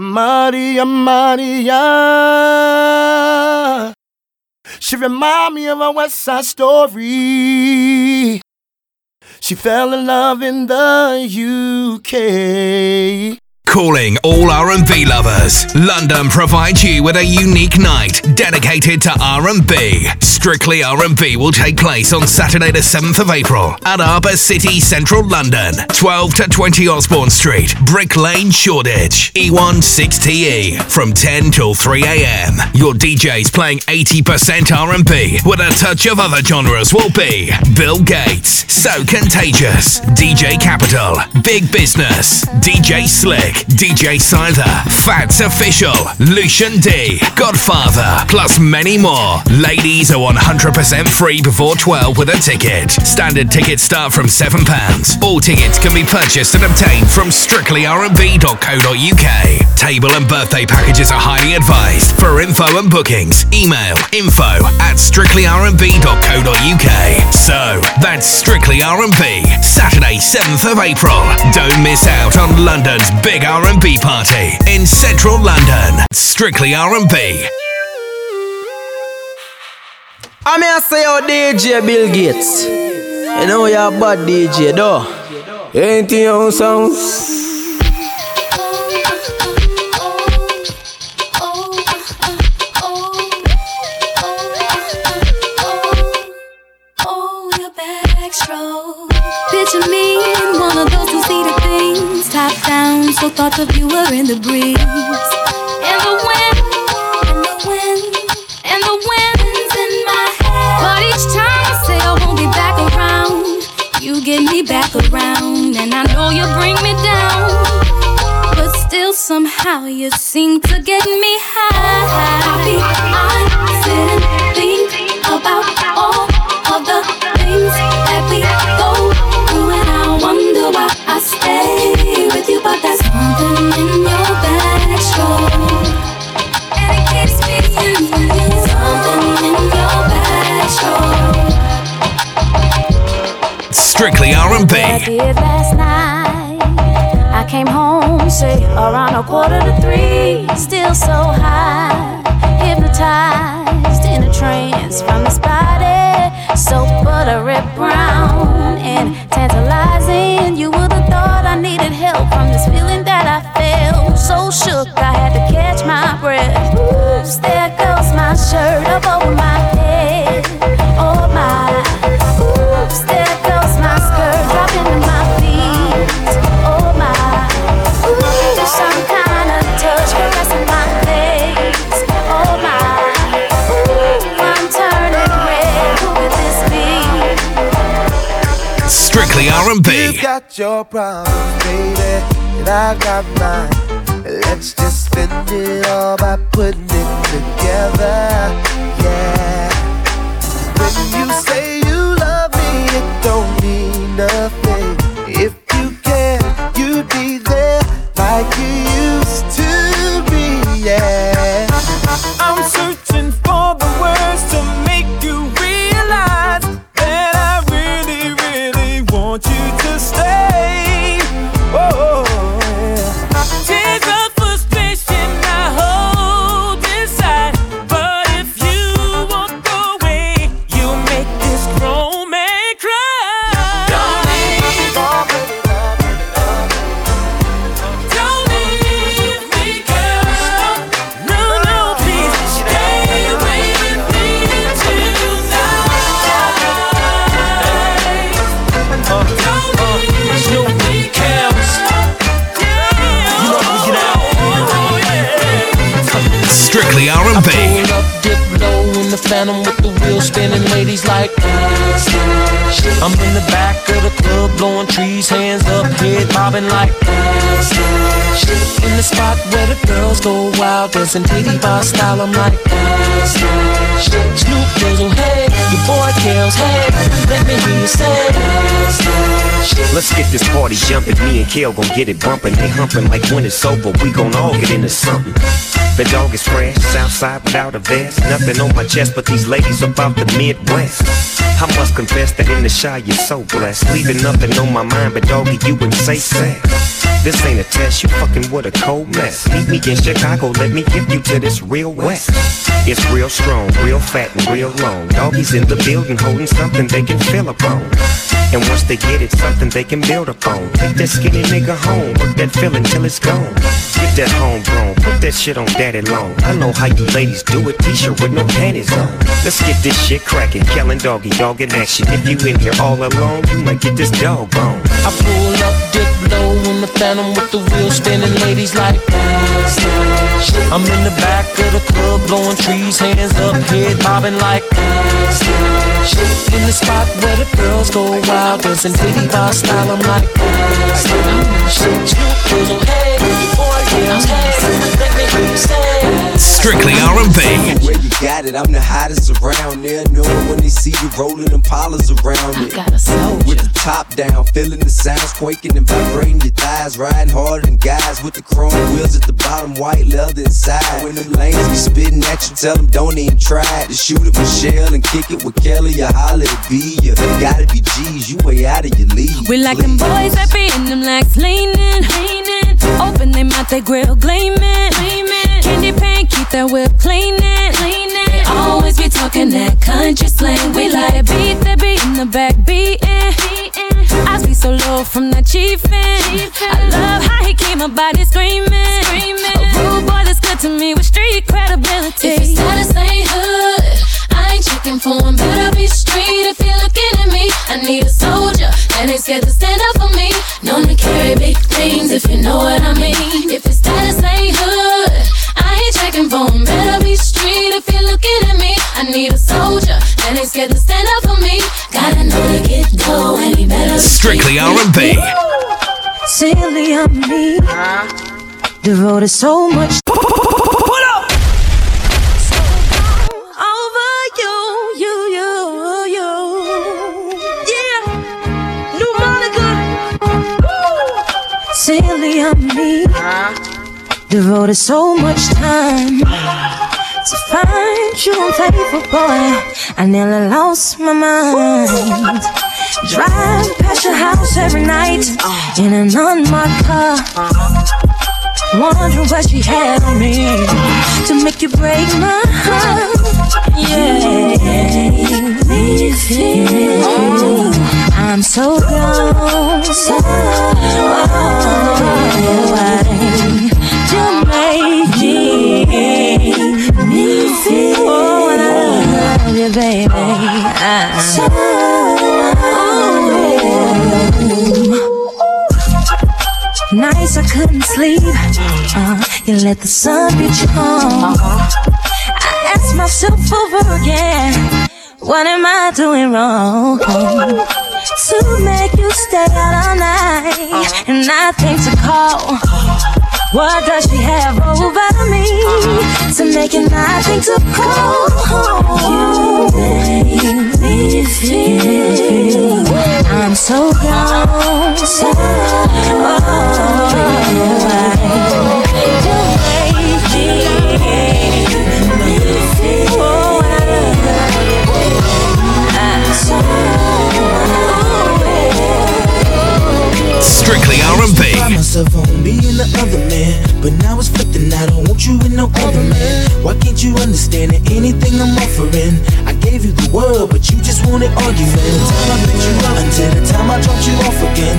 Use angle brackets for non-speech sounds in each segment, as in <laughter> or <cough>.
Maria, Maria. She remind me of a West Side Story. She fell in love in the UK. Calling all R&B lovers. London provides you with a unique night dedicated to R&B. Strictly R&B will take place on Saturday the 7th of April at Arbor City, Central London, 12 to 20 Osborne Street, Brick Lane, Shoreditch, E16TE from 10 till 3 a.m. Your DJs playing 80% R&B with a touch of other genres will be Bill Gates, So Contagious, DJ Capital, Big Business, DJ Slick, DJ Scyther, Fats Official, Lucian D, Godfather, plus many more. Ladies are 100% free before 12 with a ticket. Standard tickets start from £7. All tickets can be purchased and obtained from strictlyrb.co.uk. Table and birthday packages are highly advised. For info and bookings, email info at strictlyrb.co.uk. So, that's Strictly R&B, Saturday 7th of April. Don't miss out on London's big R&B party in central London. Strictly R&B. I mean, I say, oh, DJ Bill Gates. You know you're a bad DJ, though. You ain't your own song. Oh, your backstroke. Picture me in one of those two-seater things, top down, so thoughts of you were in the breeze. And the wind, and the wind, and the wind's in my head. But each time I say I won't be back around, you get me back around, and I know you bring me down. But still, somehow you seem to get me high. Happy, I sit and think about all of the with you. But there's something in your backstroke, and it keeps me in you. Something in your backstroke. Strictly R&B. Last night. I came home, say around a quarter to three. Still so shirt up over my head. Oh my. Oops, there goes my skirt dropping to my feet. Oh my. Ooh, some kind of touch caressing my face. Oh my. Ooh, I'm turning red. Who could this be? Strictly R&B. You got your problems, baby, and I got mine. Let's just spend it all by putting it together. Yeah. When you say you love me, it don't mean nothing. If you care, you'd be there like you Ladies like, I'm in the back of the club blowing trees, hands up, head bobbing like. The spot where the girls go wild, dancing Diddy bar style. I'm like, Snoop goes, oh hey, your boy Kells, hey, let me hear you say. Let's get this party jumping. Me and Kale gon' get it bumping. They humping like when it's over, we gon' all get into something. The dog is fresh, Southside without a vest. Nothing on my chest, but these ladies about the Midwest. I must confess that in the shy you're so blessed. Leaving nothing on my mind, but doggy, you wouldn't say sex. This ain't a test, you fucking with a cold mess. Meet me in Chicago, let me give you to this real west. It's real strong, real fat, and real long. Doggies in the building holding something they can feel upon. And once they get it, something they can build upon. Take that skinny nigga home, work that feeling till it's gone. Get that homegrown, put that shit on daddy long. I know how you ladies do it, t-shirt with no panties on. Let's get this shit cracking, killing doggy, dog in action. If you in here all alone, you might get this dog bone. I pull up, dip low in the phantom with the wheels spinning, ladies like I'm in the back of the club, blowing trees, hands up, head bobbing like In the spot where the girls go wild, dancing Diddy bar style, I'm like Hey, boy, hey, let me hear you say Strictly R&B. Where you got it, I'm the hottest around there. Know when they see you rolling them polars around it. got a soldier. With the top down, feeling the sounds quaking and vibrating your thighs. Riding harder than guys with the chrome wheels at the bottom, white leather inside. When them lanes be spitting at you, tell them don't even try to shoot it with Shell and kick it with Kelly or holler at B. You gotta be G's, you way out of your league. We like them boys that be in them legs leaning, leaning. Open they mouth, they grill gleaming, gleaming. Candy paint, keep that whip cleaning, cleaning. They always be talking that country slang. We like beat that beat in the back beating. I be so low from that chiefin'. I love how he keep my body screaming. screaming. A rude boy that's good to me with street credibility. If his status ain't hood, I ain't checking for him. Better be street if you're looking at me. I need a soldier that ain't scared to stand up for me. Known to carry big things if you know what I mean. If his status ain't hood, I ain't checking for him. Better be street if you're looking at me. I need a soldier that ain't scared to stand up for me. Gotta know to get dough and he better Strictly R&B. Silly on me. Devoted so much. What up? On me. Devoted so much time to find you unfaithful boy. I nearly lost my mind. Drive past your house every night in an unmarked car. Wondering what she had on me to make you break my heart. Yeah, feel I'm so gone. So why you make me feel? Oh, I love you, baby. I'm Nights I couldn't sleep. Uh, you let the sun beat you home. I ask myself over again, what am I doing wrong? To make you stay out all night and nothing to call. What does she have over me to make it nothing to call? You make me feel I'm so gone. So, oh, you Strictly R&B. Pride myself on being the other man, but now it's flipping. I don't want you with no other man. Why can't you understand that anything I'm offering? I gave you the world, but you just wanted argument. The time I picked you up until the time I dropped you off again.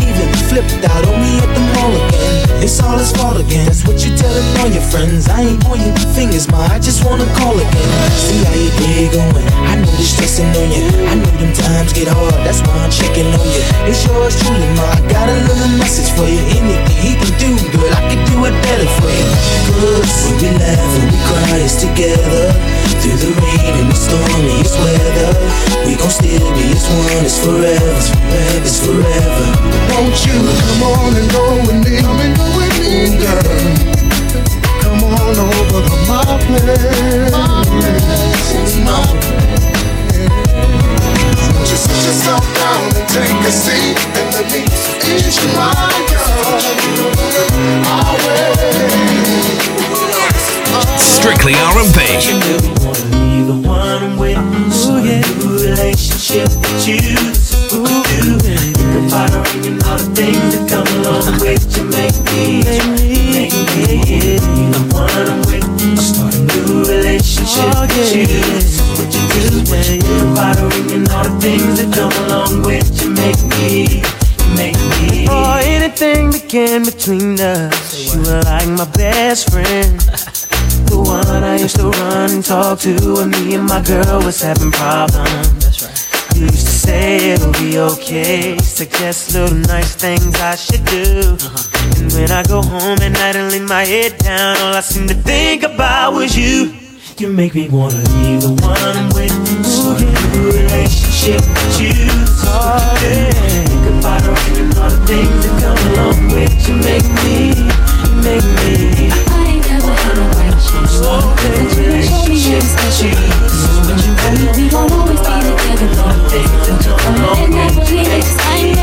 Even flipped out on me at the mall again. It's all his fault again. That's what you telling all your friends. I ain't pointing fingers, ma. I just wanna call again. See how your day going. I know the stressing on you. I know them times get hard. That's why I'm checking on you. It's yours truly, ma. I got a little message for you. Anything he can do, girl, I can do it better for you. Cause when we laugh and we cry, it's together. Through the rain and the stormiest weather, we gon' still be as one. It's forever, it's forever, it's forever. Won't you come on and go with me? Come and go with me, girl. Come on over to my place. My Won't you sit yourself down and take a seat and let me ease your mind, girl? Strictly R&B you the one I'm with. Ooh, so yeah. a new relationship to choose. Ooh, do. Think about her and all the things that come along with you. Make me, make me, yeah. You the one I'm with. I'll start a new relationship oh, yeah. to choose. What you do, what you do about her and all the things that come along with you. Make me. Make me. Before anything began between us, you were like my best friend. The one I used to run and talk to when me and my girl was having problems. That's right. You used to say it'll be okay. Suggest little nice things I should do. Uh-huh. And when I go home at night and lay my head down, all I seem to think about was you. You make me wanna be the one I'm with. So a new relationship with you. Think about her and all the things that come along with you. Make me, you make me. With you. We gon' always be together. And never leave. I ain't never had nobody.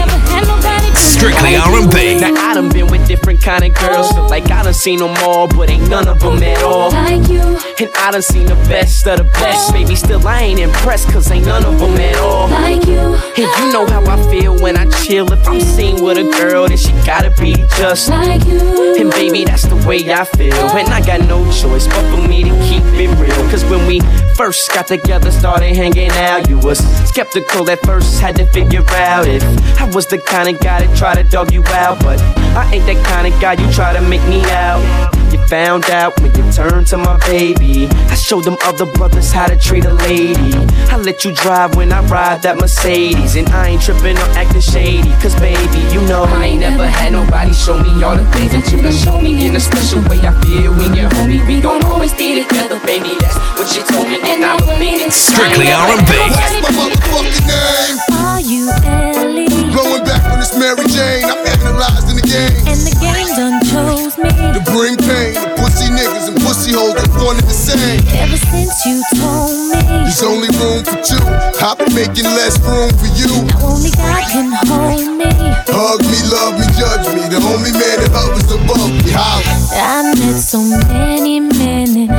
Strictly R&B. Now I done been with different kind of girls, so like I done seen them all, but ain't none of them at all. Like you. And I done seen the best of the best, oh. baby. Still I ain't impressed, cause ain't none of them at all. Like you. And you know how I feel when I chill. If I'm seen with a girl, then she gotta be just like you. And baby, that's the way I feel. And I got no choice but for me to keep it real. Cause when we first got together, started hanging out, you was skeptical at first, had to figure out if I was the kind of guy that try to dog you out. But I ain't that kind of guy you try to make me out. You found out when you turned to my baby. I showed them other brothers how to treat a lady. I let you drive when I ride that Mercedes. And I ain't tripping or acting shady. Cause baby, you know I ain't never had nobody show me all the things that you can show me. In a special way I feel when you're homie. We gon' always be together, baby. That's what you told me. And I believe it. Strictly R&B. What's my motherfucking name? Are you Ellie? Blowing back on this Mary Jane. I'm analyzing the game. And the game done chose me. To bring pain to pussy niggas and pussy hoes that wanted the same. Ever since you told me there's only room for two, I've been making less room for you. Now only God can hold me. Hug me, love me, judge me. The only man that hovers above me. Holla. I met so many men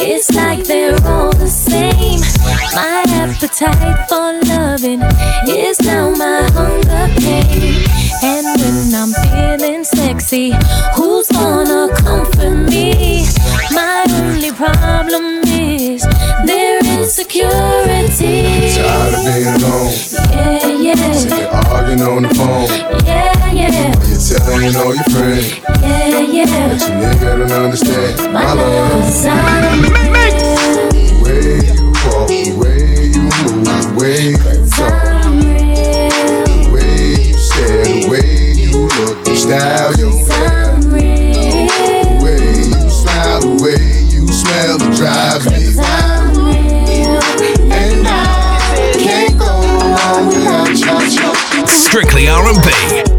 it's like they're all the same. My appetite for loving is now my hunger pain. And when I'm feeling sexy, who's gonna comfort me? My only problem is their insecurity. Tired of being alone. Yeah, yeah. Sick of arguing on the phone. Yeah, yeah. While you're telling all your friends. Yeah, yeah. But your nigga don't understand my, My love. love is The way you walk, the way you move, the way you talk, the way you stare, the way you look, the style you wear, the way you smile, the way you smell, it drives me wild. And I can't go on without your Strictly R&B.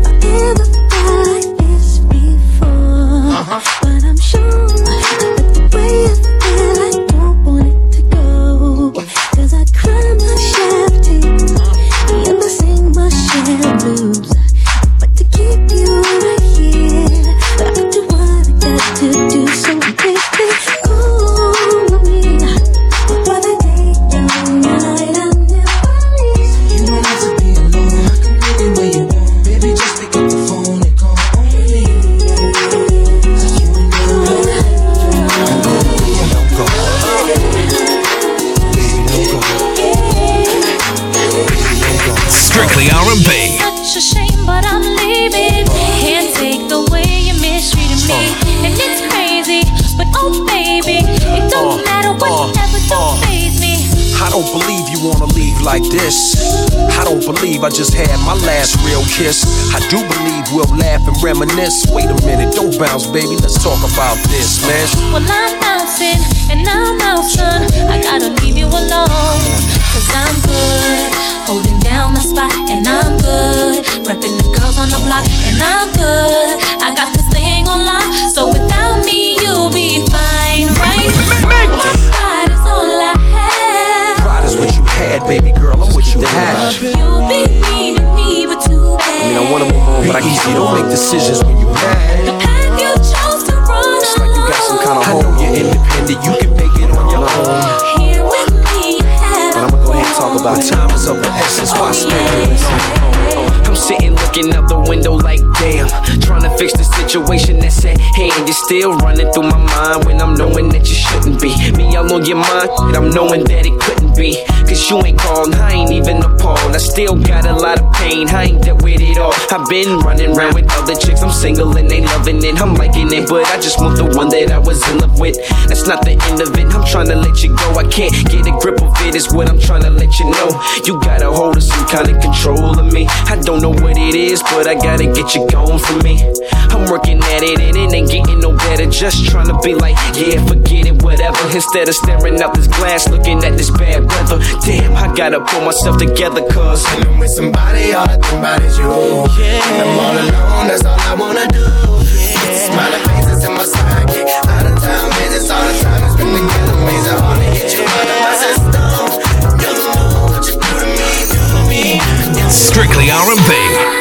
Reminisce. Wait a minute, don't bounce, baby. Let's talk about this, man. Well, I'm bouncing and I'm son. I gotta leave you alone. Cause I'm good. Holding down the spot and I'm good. Repping the girls on the block and I'm good. I got this but I can don't make decisions when you mad. The path you chose to run It's like you got some kind of home. You're independent. You can make it on your own. Here with me, you have But I'ma go ahead and talk about time is of the essence. Why spend it? I'm sitting looking out the window like damn. Trying to fix the situation that's at hand. You're still running through my mind when I'm knowing that you shouldn't be. Me somebody all on your mind, and I'm knowing that it couldn't be. Cause you ain't called, I ain't even appalled. I still got a lot of pain, I ain't dealt with it all. I've been running around with other chicks, I'm single and they loving it, I'm liking it, but I just want the one that I was in love with. That's not the end of it, I'm trying to let you go. I can't get a grip of it. is what I'm trying to let you know. You got a hold of some kind of control of me. I don't know what it is, but I gotta get you going for me. I'm working at it and it ain't getting no better. Just trying to be like, yeah, forget it, whatever. Instead of staring out this glass, looking at this bad weather. Damn, I gotta pull myself together, cause I'm with somebody, all I think about is you. Yeah. I'm all alone, that's all I wanna do. Yeah. Smiling faces in my sidekick. Out of town, visits all the time. It's been together, amazing, hard to hit you out of my system. You know what you do to me, do to me. Strictly R&B.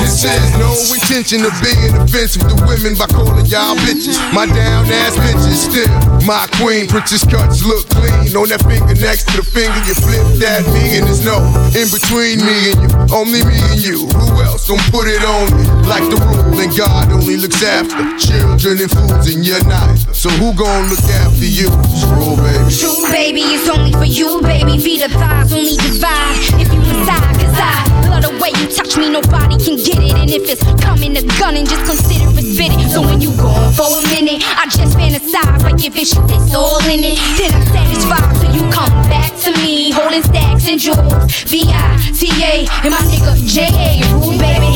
This is no intention of being offensive to women by calling y'all bitches. My down ass bitches still my queen. Princess cuts look clean on that finger next to the finger. You flip that me and there's no in between me and you. Only me and you. Who else don't put it on me? Like the rule, and God only looks after children and fools, and you're. So who gon' look after you? Scroll baby. True, baby, it's only for you, baby. Feet of thighs only divide if you decide. Cause I love the way you touch me, nobody can get it. And if it's coming to gun, and just consider it fitted. So when you gone for a minute, I just fantasize like if it's it's all in it. Then I'm satisfied till you come back to me, holding stacks and jewels. V I T A, and my nigga J A, Rule, baby.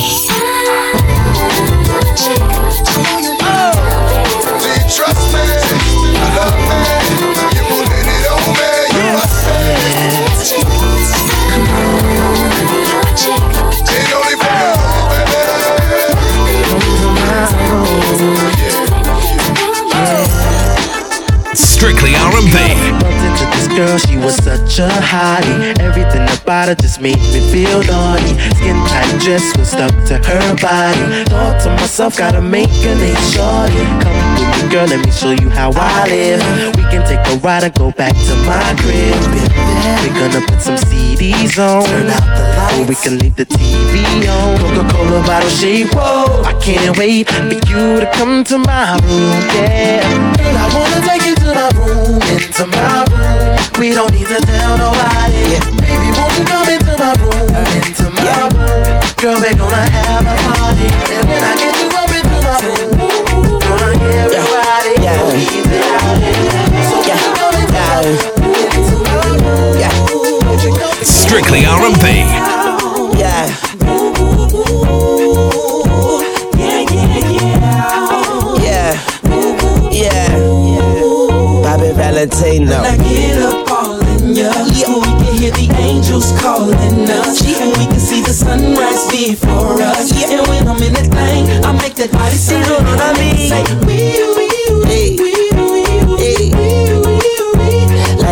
Oh, Do you trust me? I Love me? Strictly R&B. Into this girl, she was such a hottie. Everything about her just made me feel naughty. Skin tight dress was stuck to her body. Thought to myself, gotta make a name shorty. Come with me, girl, let me show you how I live. We can take a ride and go back to my crib. We're gonna put some CDs on. Turn out the lights. Or we can leave the TV on. Coca-Cola bottle shape, whoa. I can't wait for you to come to my room, yeah. Girl, I wanna take you to my room, into my room. We don't need to tell nobody. Yeah. Baby, won't you come into my room, into my room? Girl, we're gonna have a party. And when I get you up into my room, gonna everybody. Yeah. Yeah. Yeah. Strictly R&B. Yeah. Yeah. Yeah. Yeah, yeah. Bobby Valentino. When I get up all in ya, so we can hear the angels calling us, and we can see the sunrise before us. And when I'm in that thing, I make that body say, You know what I mean? Say, wee, wee, Hey. wee, wee,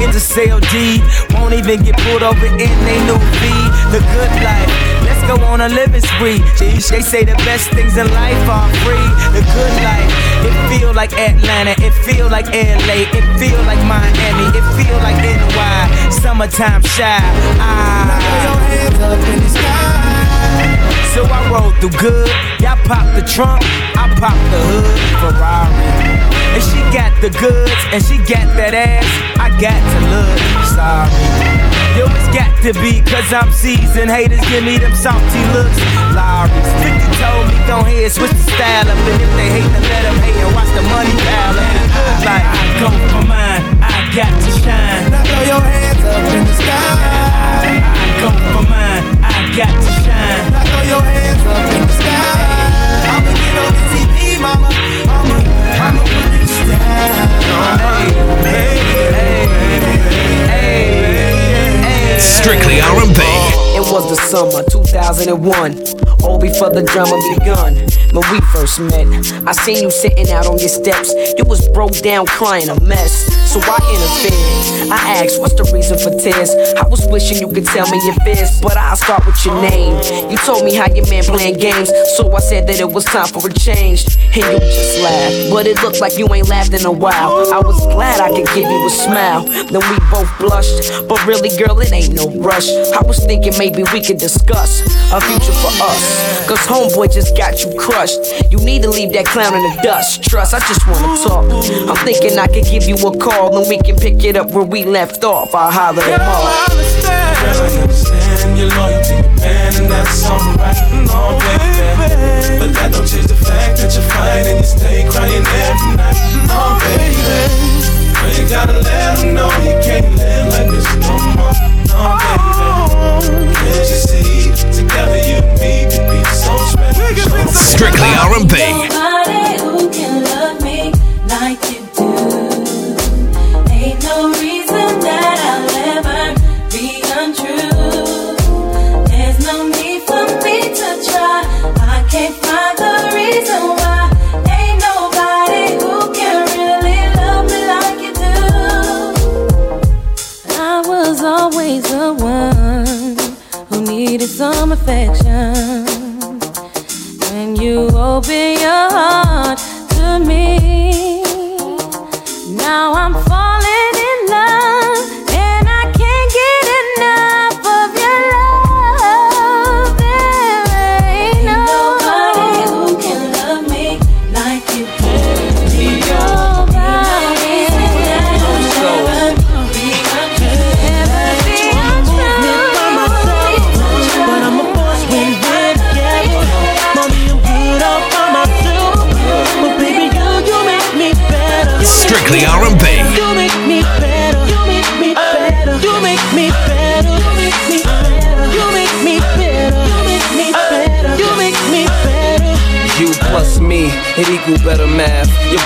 Get to CLD. Won't even get pulled over in they new V. The good life. Let's go on a living spree. They they say the best things in life are free. The good life. It feel like Atlanta. It feel like LA. It feel like Miami. It feel like NY. Summertime shy. Ah. hands up in the sky. So I roll through good. Y'all pop the trunk, I pop the hood. Ferrari. And she got the goods, and she got that ass. I got to look sorry. Yo, it's got to be, cause I'm seasoned. Haters give me them salty looks. Lowry. 50 told me, go ahead, switch the style up. And if they hate, then let them hate and watch the money pile up. Like, I go for mine, I got to shine. Now throw your hands up in the sky come for mine. I got to shine. Your hands up in the sky. I'ma get on the TV, mama. I'ma, I'ma put down. Hey, hey, hey, hey, Strictly R&B. It was the summer 2001 before the drama begun. When we first met, I seen you sitting out on your steps. You was broke down, crying a mess. So I interfered. I asked, what's the reason for tears? I was wishing you could tell me your fears, but I'll start with your name. You told me how your man playing games, so I said that it was time for a change. And you just laughed, but it looked like you ain't laughed in a while. I was glad I could give you a smile. Then we both blushed, but really, girl, it ain't no rush. I was thinking maybe we could discuss a future for us. Cause homeboy just got you crushed. You need to leave that clown in the dust. Trust, I just wanna talk. I'm thinking I could give you a call and we can pick it up where we left off. I'll holler them all. Girl, I understand your loyalty, man, and that's alright. No, baby. But that don't change the fact that you're fine and you stay crying every night. No, baby. But you gotta let them know you can't live like this no more. No, baby. Can't you see? Together you and me Strictly R&B. Nobody who can love me like you do. Ain't no reason that I'll ever be untrue. There's no need for me to try. I can't find the reason why. Ain't nobody who can really love me like you do. I was always the one who needed some affection. Open your heart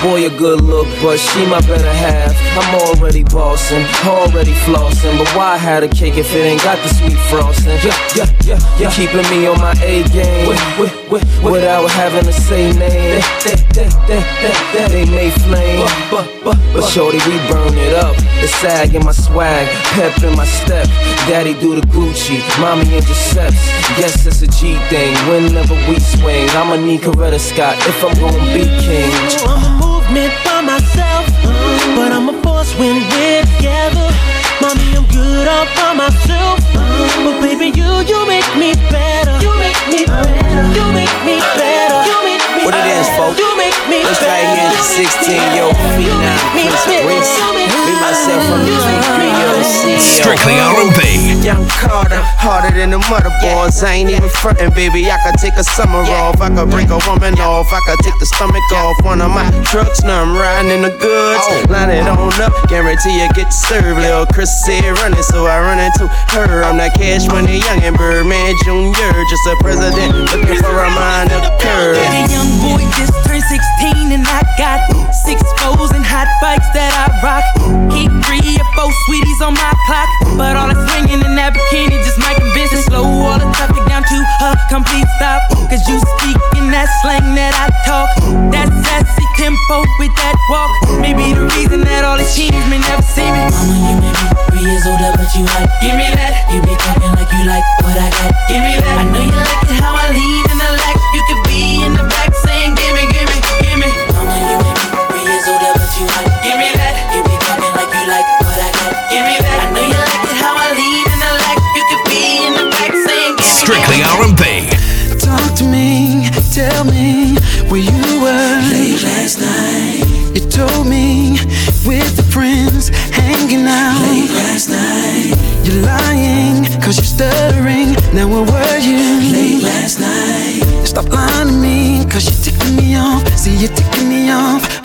boy a good look, but she my better half. I'm already bossing, already flossing. But why had a cake if it ain't got the sweet frosting? Yeah, yeah, yeah, yeah. Keeping me on my A game with, with, with, without having to say name. They, they, may flame, but, but, but shorty, we burn it up. The sag in my swag, pep in my step. Daddy do the Gucci, mommy in Giuseppe's. Yes, it's a G thing. Whenever we swing, I'ma need Coretta Scott if I'm gonna be king. Movement by myself, but I'm a force when we're together. Mommy, I'm good all by myself, but baby, you you make me better. You make me better. You make me better. You make me What it is, folks? You make me This right here is the 16 year old phenom, Prince Reese. Me, myself, from the 2 CEO. Strictly R&B. Young Carter, harder than the motherboards. I ain't even frontin', baby. I could take a summer off. I could break a woman off. I could take the stomach off one of my trucks. Now I'm riding in the goods. Line it on up, guarantee you get served. Lil' Chris said running, so I run into her. I'm that cash money young and Birdman Jr. Just a president looking for a mind of the curve. Boy just turned 16 and I got six foes and hot bikes that I rock. Keep three or four sweeties on my clock, but all that's swinging in that bikini just might convince and slow all the traffic down to a complete stop. Cause you speak in that slang that I talk, that sassy tempo with that walk. Maybe the reason that all the teens may never see me. Mama, you may be three years older, but you like, give me that. You be talking like you like what I got, give me that. I know you like it how I lean in the lack. You like, give me that. You be talking like you like what I got, give me that. I know you like it how I lean in the lack. You could be in the back saying, give me, Strictly R&B. Talk to me, tell me where you were late last night. You told me with the friends hanging out late last night. You're lying, cause you're stuttering. Now where were you late last night? Stop lying to me, cause you're ticking me off. See, you're ticking me off.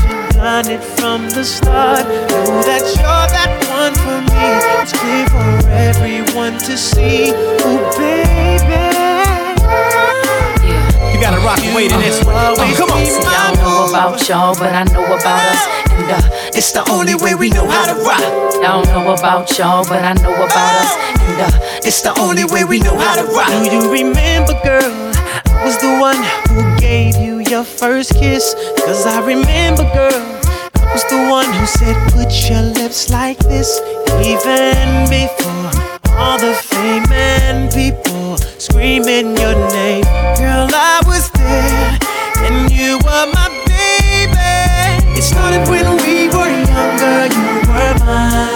you it from the start. Know that you're that one for me. It's clear for everyone to see. Oh, baby. You gotta rock and wait in this one. Oh, come on. See, I don't know about y'all, but I know about us. And uh, it's the only way we know how to rock. I don't know about y'all, but I know about us. And uh, it's the only way we know how to rock. Do you remember, girl? I was the one who gave you your first kiss. Cause I remember, girl. Was the one who said, put your lips like this. Even before all the fame and people screaming your name. Girl, I was there, and you were my baby. It started when we were younger, you were mine.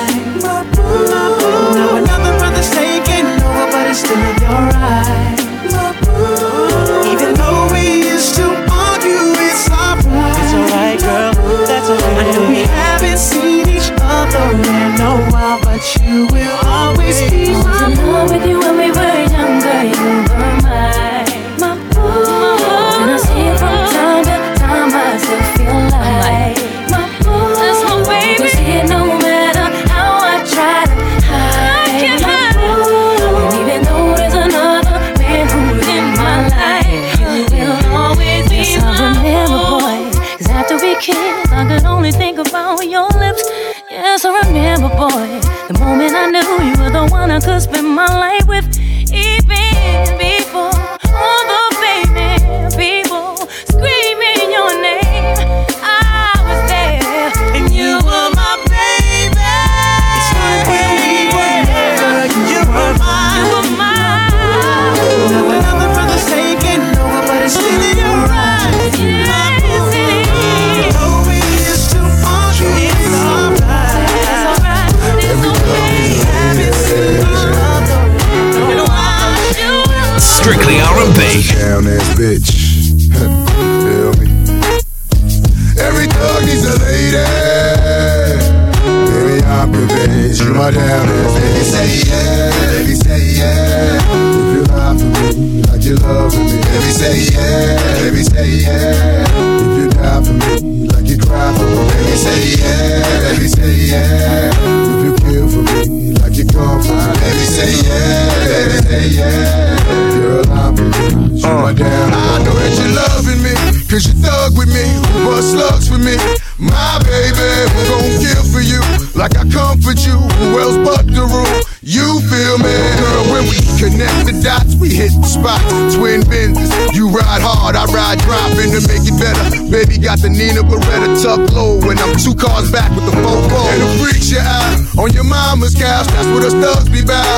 Boy. The moment I knew you were the one I could spend my life with, R&B. Down ass bitch. <laughs> Feel me? Every thug needs a lady. Baby, I'm bitch. You my down what us thugs be bout.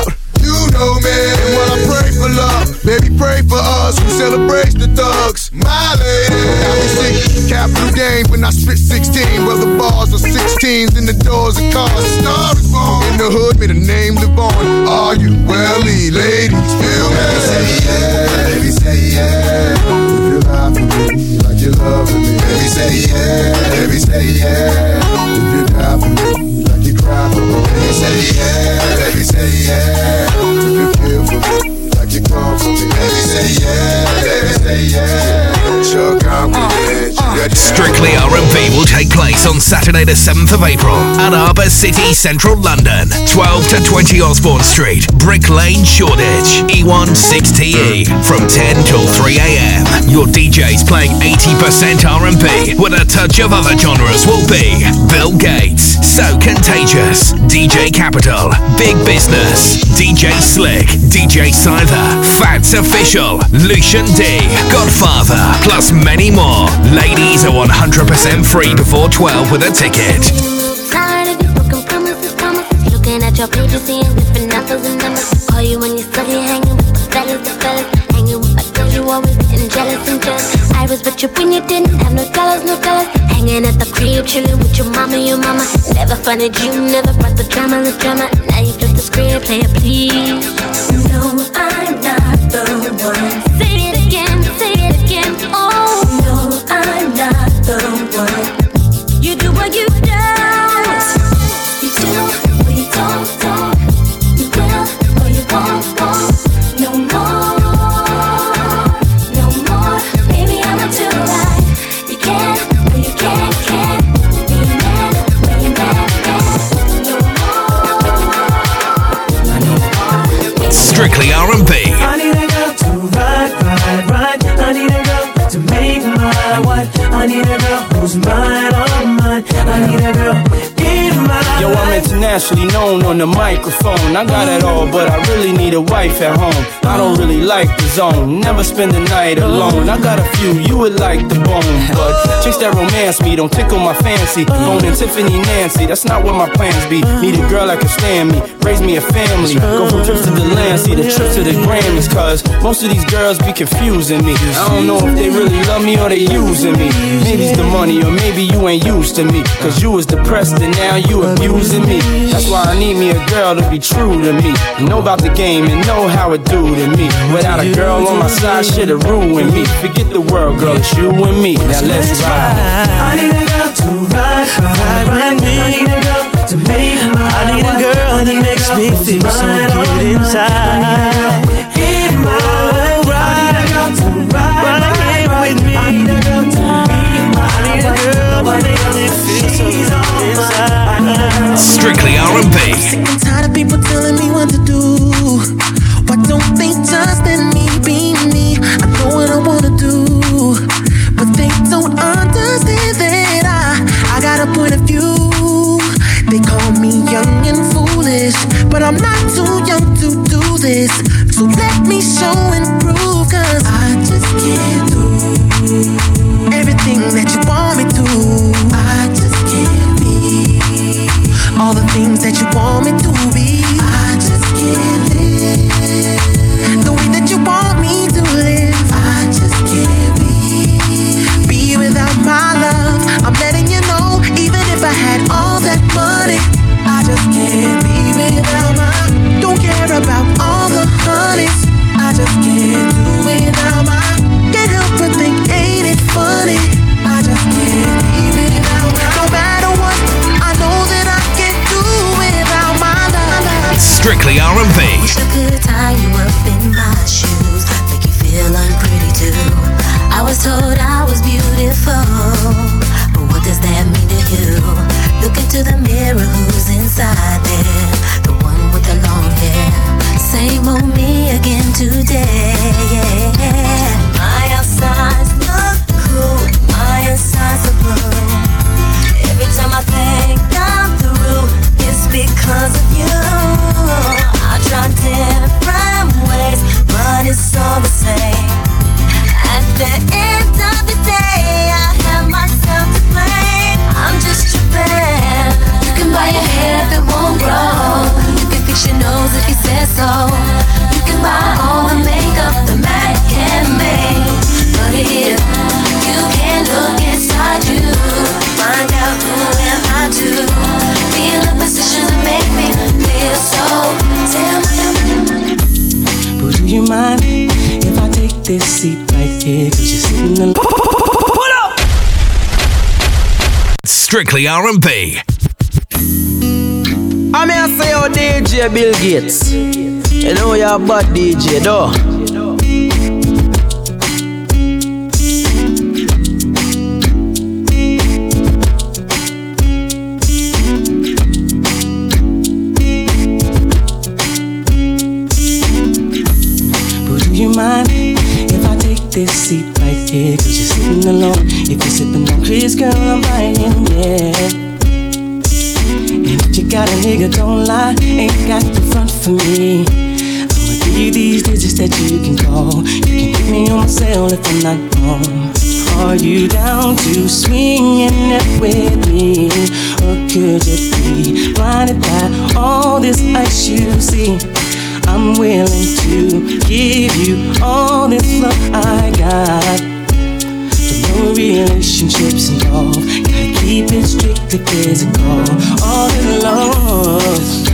Alianza Saturday the 7th of April at Arbor City, Central London, 12 to 20 Osborne Street, Brick Lane, Shoreditch, E1 6TE, from 10 till 3 a.m. Your DJs playing 80% R&B with a touch of other genres will be Bill Gates, So Contagious, DJ Capital, Big Business, DJ Slick, DJ Scyther, Fats Official, Lucian D, Godfather, plus many more. Ladies are 100% free before 12 with a ticket. Tired of you broken promises, promises. Looking at your pages, seeing different numbers and numbers. Call you when you're hanging with the fellas, the fellas. Hanging with my girls, you always getting jealous and jealous. I was with you when you didn't have no dollars, no dollars. Hanging at the crib, chilling with your mama, your mama. Never funded you, never brought the drama, the drama. Now you flip the script, play it please. No, microphone. I got it all, but I really need a wife at home. I don't really like the zone, never spend the night alone. I got a few, you would like the bone, but chicks that romance me don't tickle my fancy. Owning Tiffany Nancy, that's not what my plans be. Need a girl that can stand me, raise me a family. Go from trips to the land, see the trip to the Grammys, cause most of these girls be confusing me. I don't know if they really love me or they using me. Maybe it's the money, or maybe you ain't used to me. Cause you was depressed and now you abusing me. That's why I need me a girl to be true to me. Know about the game and know how it do to me. Without a girl on my side, shit'll ruin me. Forget the world, girl, it's you and me. Now let's ride. I need a girl to ride, ride, ride me. I need a girl to make my I need a girl that makes me feel so good inside. Strictly R&B. Sick and tired of people telling me what to do. Why don't they just let me be me? I know what I wanna do, but they don't understand that I I got a point of view. They call me young and foolish, but I'm not too young to do this. So let me show and prove, cause I just can't that you want me to Strictly R&B. Wish I could tie you up in my shoes, make you feel unpretty too. I was told I was beautiful, but what does that mean to you? Look into the mirror, who's inside there? The one with the long hair. Same old me again today. My outside's look cool, my inside's blue. Every time I think I'm through, it's because of you. Try different ways, but it's all the same. At the end of the day, I have myself to blame. I'm just tripping. You can buy your hair if it won't grow. You can fix your nose if you said so. Alone. Pull up! Strictly R&B. I'm here say oh, your DJ Bill Gates. You know you're a bad DJ, though. Nigga, don't lie, ain't got the front for me. I'ma give you these digits that you can call. You can hit me on my cell if I'm not home. Are you down to swinging it with me? Or could you be blinded by all this ice you see? I'm willing to give you all this love I got. But no relationships involved. Gotta keep it strictly physical. All in. Love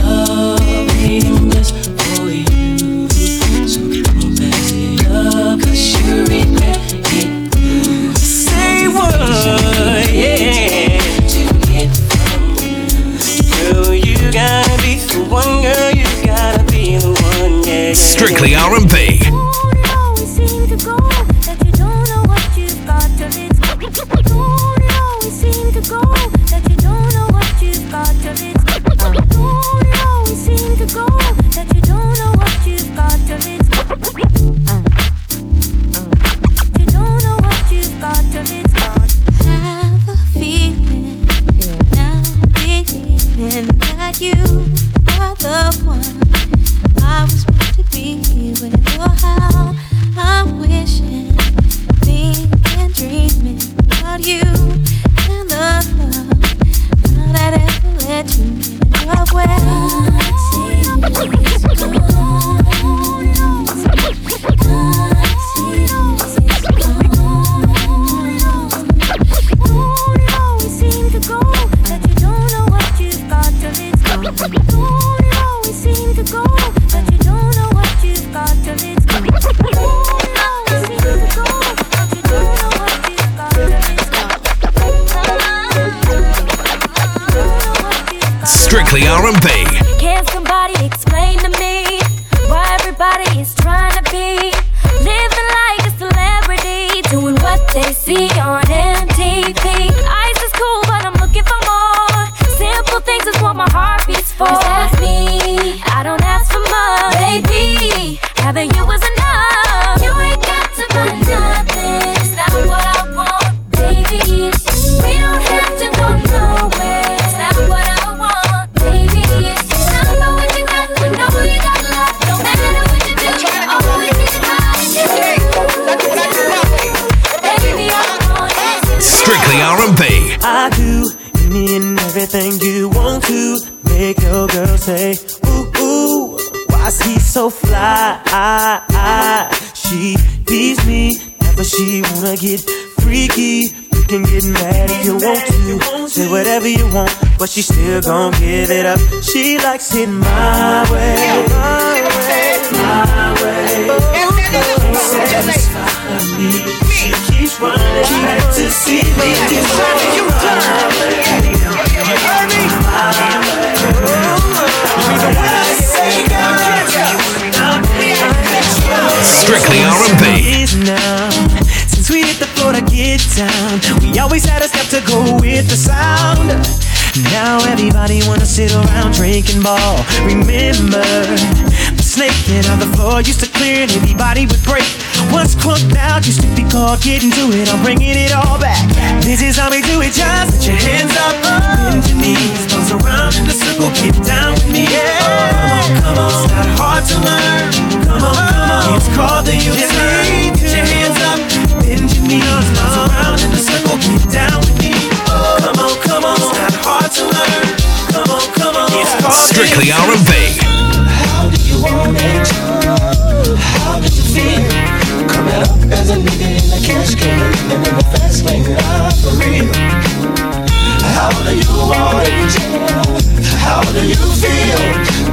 R&B. Since we hit the floor to get down, we always had a step to go with the sound. Now everybody wanna sit around drinking ball. Remember, the on the floor used to clear and everybody would break. What's crunked out used to be called getting to it. I'm bringing it all back. This is how we do it. Just put your hands up, bend your knees, toss around in a circle, get down with me. Yeah. Come on, come on, it's not hard to learn. Come on, it's called the U-turn. Put your hands up, bend your knees, toss around in a circle, get down with me. Come on, come on, it's not hard to learn. Come on, come on, it's called Strictly R&B. How do you want it? How did you feel? Coming up as a nigga in a cash can, living in the fast lane, ah, for real. How do you want it? How do you feel?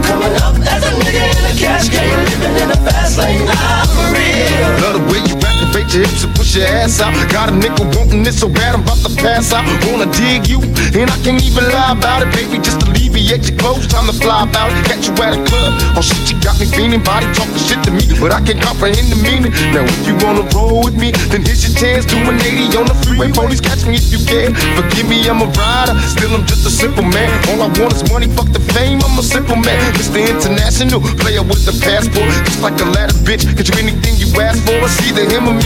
Coming up as a nigga in a cash can, living in the fast lane, ah, for real. Love the way you activate your hips and push your ass out. Got a nigga wanting this so bad, I'm about to pass out. Wanna dig you, and I can't even lie about it, baby. Just alleviate your clothes, time to fly about it. Catch you at a club, oh shit, you got me feeling. Body talking shit to me, but I can't comprehend the meaning. Now if you wanna roll with me, then here's your chance. Do an 80 on the freeway, police catch me if you can. Forgive me, I'm a rider, still I'm just a simple man. All I want is money, fuck the fame, I'm a simple man. Mr. International, player with the passport, just like a ladder, bitch. Get you anything you ask for, it's either him or me.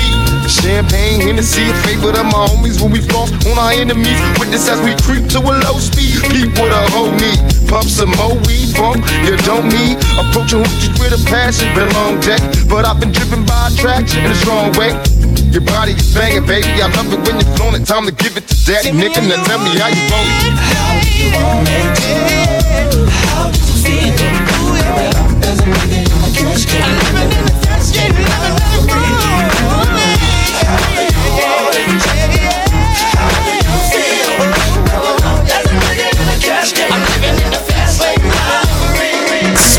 Champagne, Hennessy, a favorite of my homies when we floss on our enemies. Witness as we creep to a low speed. Peep with a whole knee. Pump some more weed, funk, you don't need. Approaching hoochies with a passion, been long deck. But I've been driven by attraction in a strong way. Your body is banging, baby. I love it when you're flown. Time to give it to daddy, nigga. Now tell me how you want it. How you want it? How you feel? Up as a nigga in a cash can, living in the fast lane,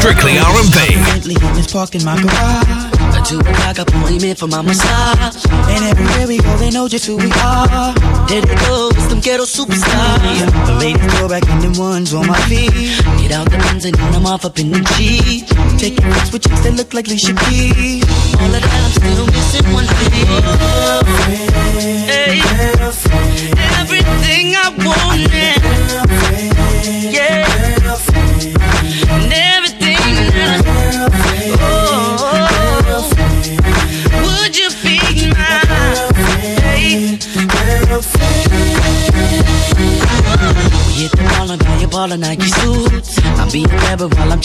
Strictly R&B. Parked in my garage. Two o'clock appointment for my massage. And everywhere we go, they know just who we are. There they go, it's them ghetto superstars. The ladies go back in them ones on my feet. Get out the Benz and I'm off up in the with chicks that look like Alicia Keys. All of that, I'm still missing one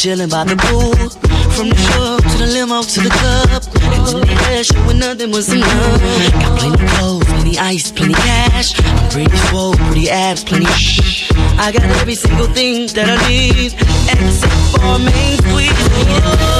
chilling by the pool. From the show to the limo to the club. And to the air show when nothing was enough. Got plenty clothes, plenty ice, plenty cash. I'm pretty swole, pretty abs, plenty shh. I got every single thing that I need. Except for a main squeeze.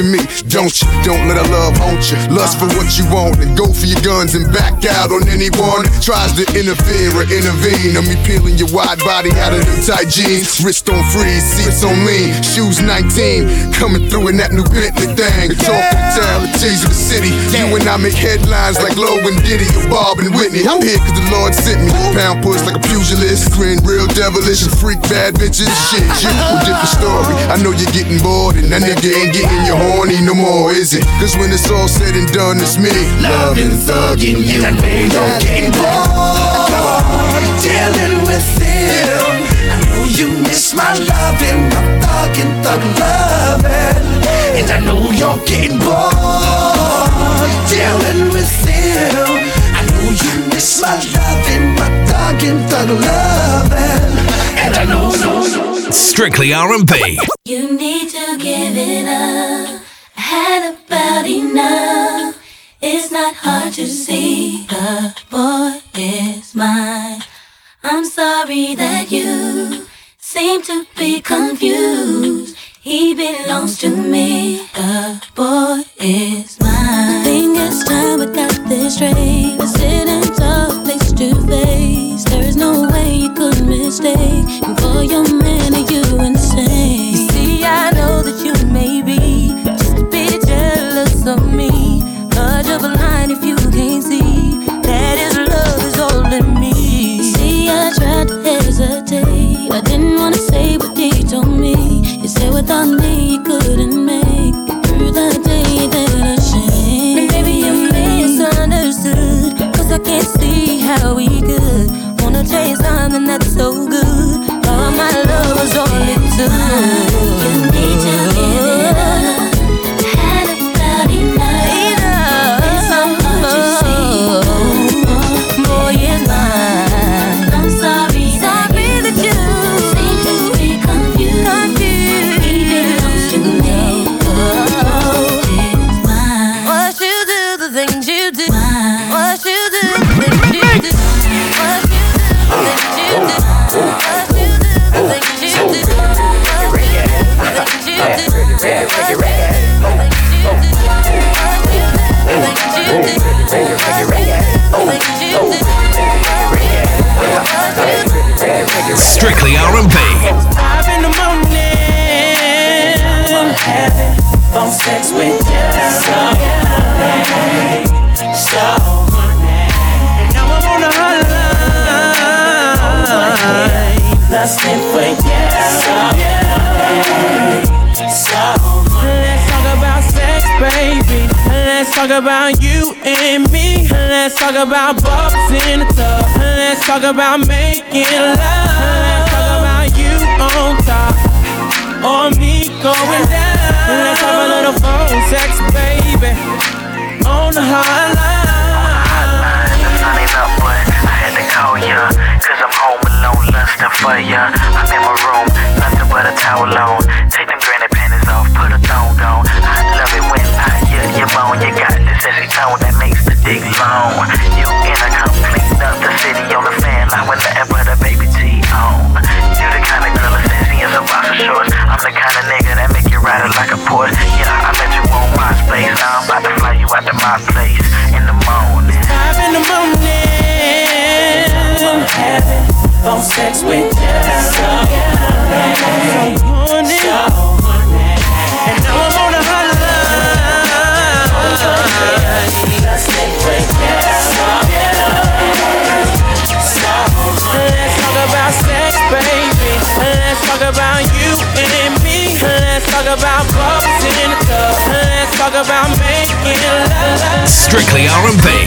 To me, don't you? Don't let her you. Lust for what you want and go for your guns and back out on anyone that tries to interfere or intervene. Me peeling your wide body out of them tight jeans. Wrist on freeze, seats on lean, shoes 19. Coming through in that new Bentley thing. Town, the tease of the city. You and I make headlines like Lo and Diddy or Bob and Whitney. I'm here cause the Lord sent me. Pound push like a pugilist. Grin real devilish and freak bad bitches. Shit, you a different story. I know you're getting bored and that nigga ain't getting you horny no more, is it? Cause when it's all said and done, it's me. Loving, thugging you. And I know you're. Dealing with it. I know you miss my loving, my thugging, thug loving. And I know you're getting bored. Dealing with it. I know you miss my loving, my thugging, thug loving. And I know, no, no. Strictly R&B. You need to give it up had about enough. It's not hard to see the boy is mine. I'm sorry that you seem to be confused. He belongs to me. The boy is mine. I think it's time we got this straight. We're sitting tough face to face. There is no way you could mistake. And for your man. if you can't see that his love is all in me. See, I tried to hesitate. I didn't wanna say what he told me. He said without me, he couldn't make it through the day that it changed. Maybe you misunderstood, cause I can't see how we could. Wanna change something that's so good. All my love is all it took. sex with you. So so now I'm on hotline. You. So so. Let's talk about sex, baby. Let's talk about you and me. Let's talk about bumps in the tub. Let's talk about making love. Let's talk about you on top. On me going down. Let's have a little phone sex, baby, on the hotline. That's not enough, but I had to call ya, cause I'm home alone, lusting for ya. I'm in my room Strictly R&B.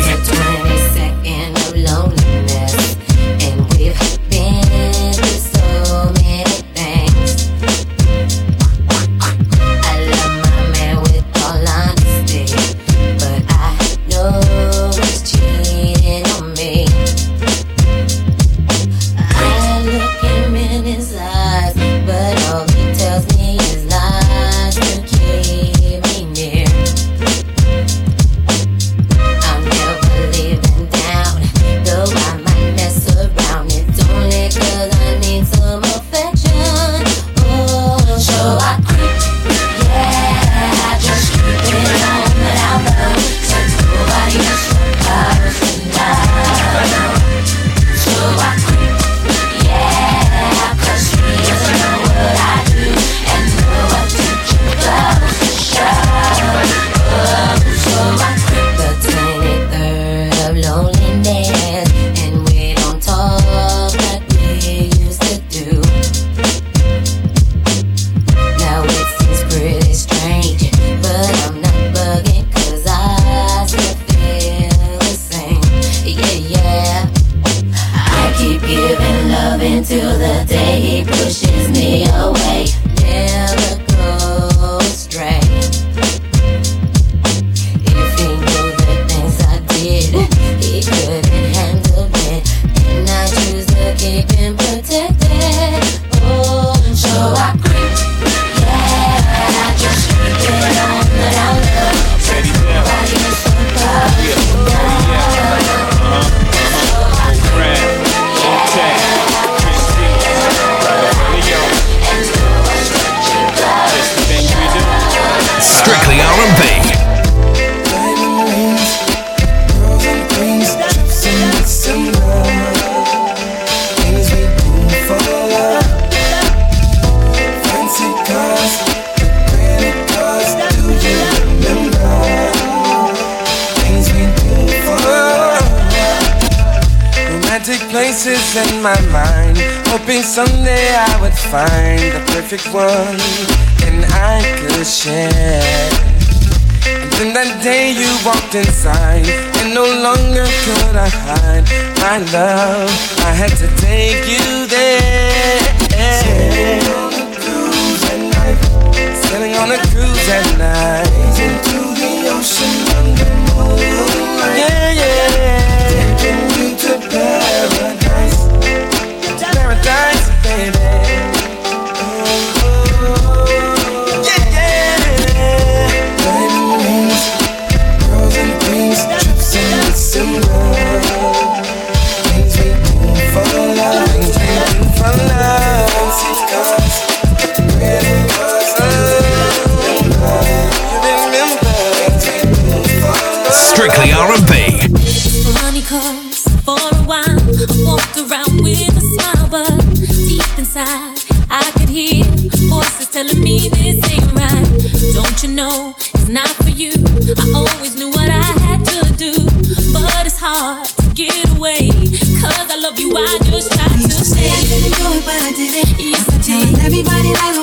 In my mind, hoping someday I would find the perfect one and I could share. And then that day you walked inside, and no longer could I hide my love. I had to take you there. Sailing on a cruise at night, sailing on a cruise at night, into the ocean under moonlight. Yeah, yeah. Taking you to paradise. Strictly R&B. Money calls for a while. I walked around with a smile, but deep inside I could hear voices telling me this ain't right. Don't you know it's not for you? I always knew what I had to do, but it's hard to get away. Cause I love you, I just try to stay. I didn't do it, but I did it. Yes, I did. everybody that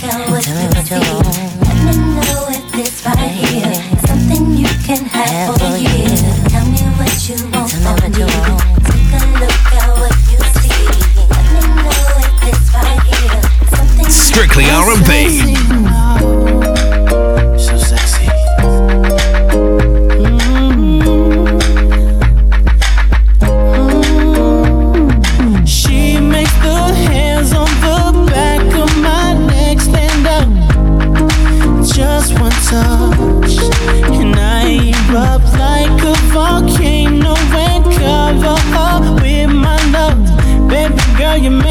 at what you see. Let me know if it's right here. Something you can have for year. Tell me what you want from me. Take a look at what you see. Let me know if it's right here. Something Strictly R&B. you mean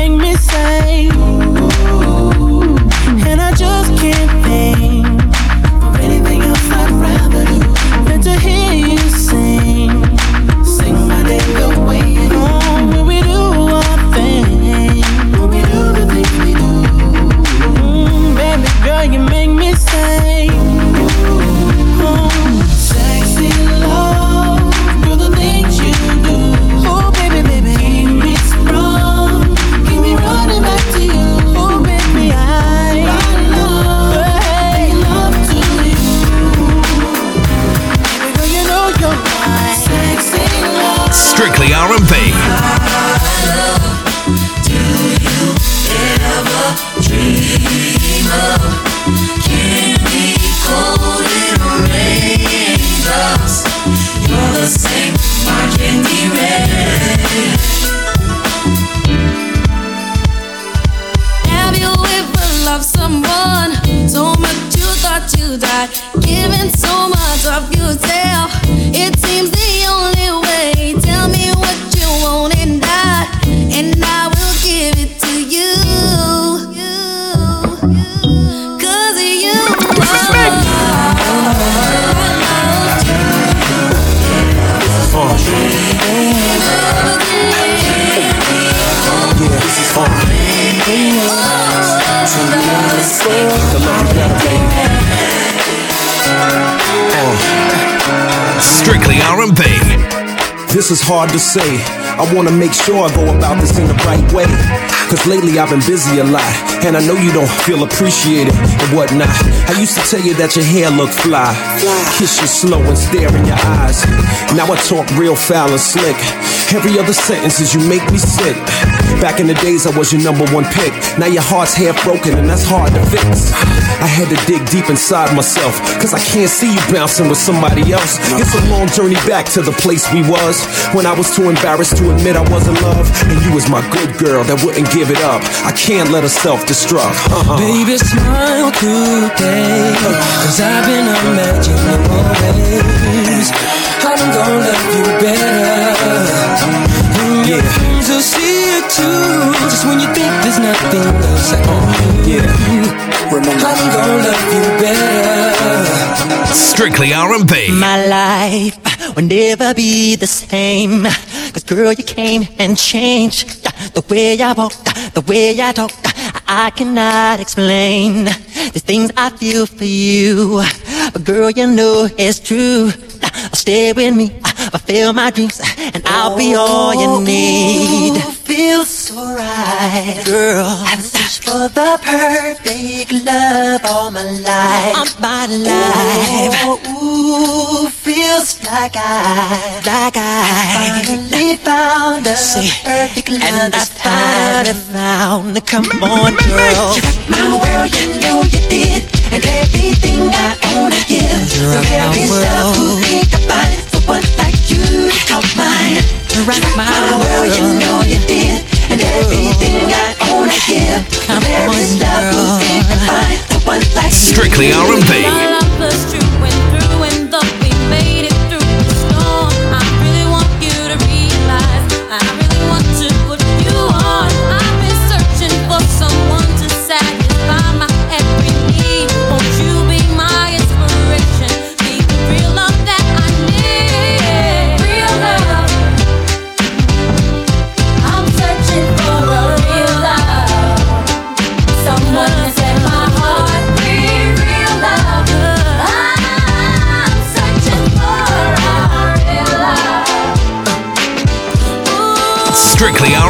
hard to say. I wanna make sure I go about this in the right way. Cause lately I've been busy a lot, and I know you don't feel appreciated and whatnot. I used to tell you that your hair looked fly. Kiss you slow and stare in your eyes. Now I talk real foul and slick. Every other sentence is you make me sick. Back in the days I was your number one pick. Now your heart's half broken and that's hard to fix. I had to dig deep inside myself, cause I can't see you bouncing with somebody else. It's a long journey back to the place we was when I was too embarrassed to admit I was in love. And you was my good girl that wouldn't give it up. I can't let her self-destruct. Uh-uh. Baby, smile today. Cause I've been imagining more ways. I'm gonna love you better. See too. Just when you think there's nothing else I can do. Yeah. Remember, I'm gonna love you better. Strictly R&B. My life will never be the same. Cause girl, you came and changed the way I walk, the way I talk. I cannot explain the things I feel for you. But girl, you know it's true. Stay with me, fulfill my dreams, and I'll be all you oh, need. Feels so right, girl. I've searched for the perfect love all my life. All my life. Ooh, feels like I, like I finally found a perfect love. And I finally found. The come on, girl. You My world, you know you did, and everything I own I give. The very stuff who think about it, so one like you help mine. Rock my world, oh, you know you did, and everything I own I give. The very stuff who think Strictly R&B.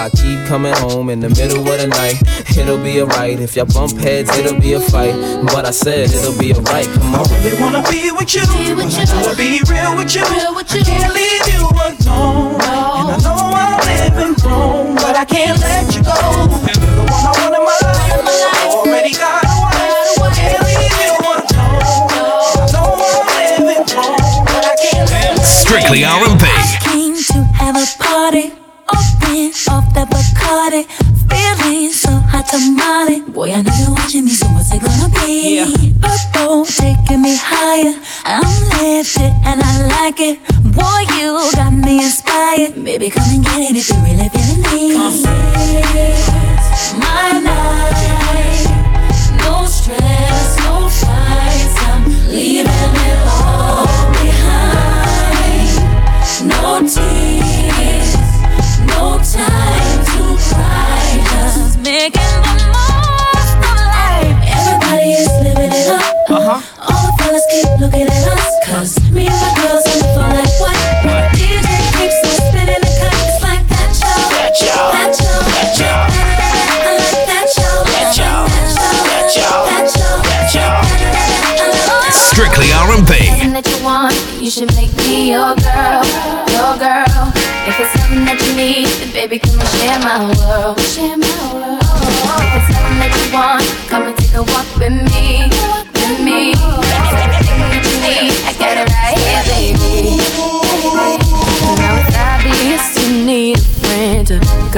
I keep coming home in the middle of the night. It'll be alright if y'all bump heads, it'll be a fight. But I said it'll be alright. Come on. They wanna be with you. I wanna be real with you. I can't leave you alone. And I know I'm living wrong, but I can't let you go. You're the one I want in my life. Already got a wife.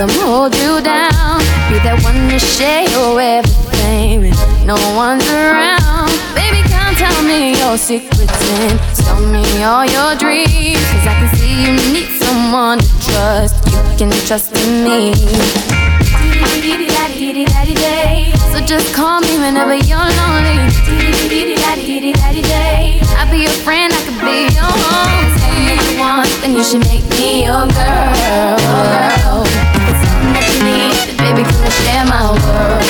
Come hold you down, be that one to share your everything when no one's around. Baby, come tell me your secrets and tell me all your dreams. Cause I can see you need someone to trust. You can trust in me. So just call me whenever you're lonely. I'll be your friend, I could be your home. That you want, then you should make me your girl. Baby, come and share my world.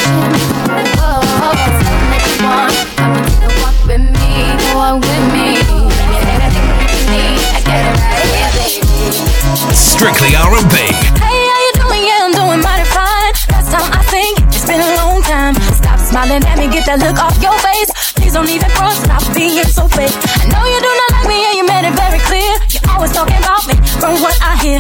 Oh, if it's you want, come and take a walk with me, walk with me. Everything that you need, I got it right here, baby. Strictly R&B. Hey, how you doing? Yeah, I'm doing mighty fine. Last time I think it's been a long time. Stop smiling at me, get that look off your face. Please don't even cross, stop being so fake. I know you do not like me, and you made it very clear. You're always talking about me, from what I hear.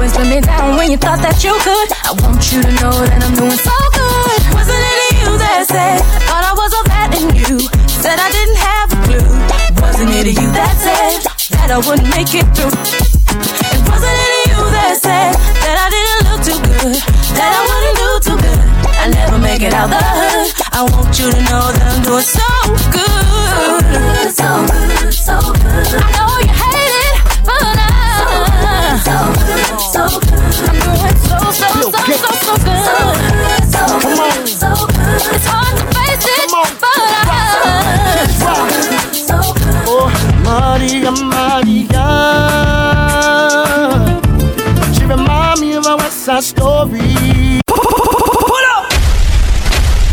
Always put me down when you thought that you could. I want you to know that I'm doing so good. Wasn't it you that said thought I was all that in you? Said I didn't have a clue. Wasn't it you that said that I wouldn't make it through? It wasn't it you that said that I didn't look too good, that I wouldn't do too good. I never make it out the hood. I want you to know that I'm doing so good, so good, so good. I know doing so so so so so good. So good, so good. It's hard to face it, but I'm so good. Oh, Maria, Maria. She remind me of a West Side Story. Pull up!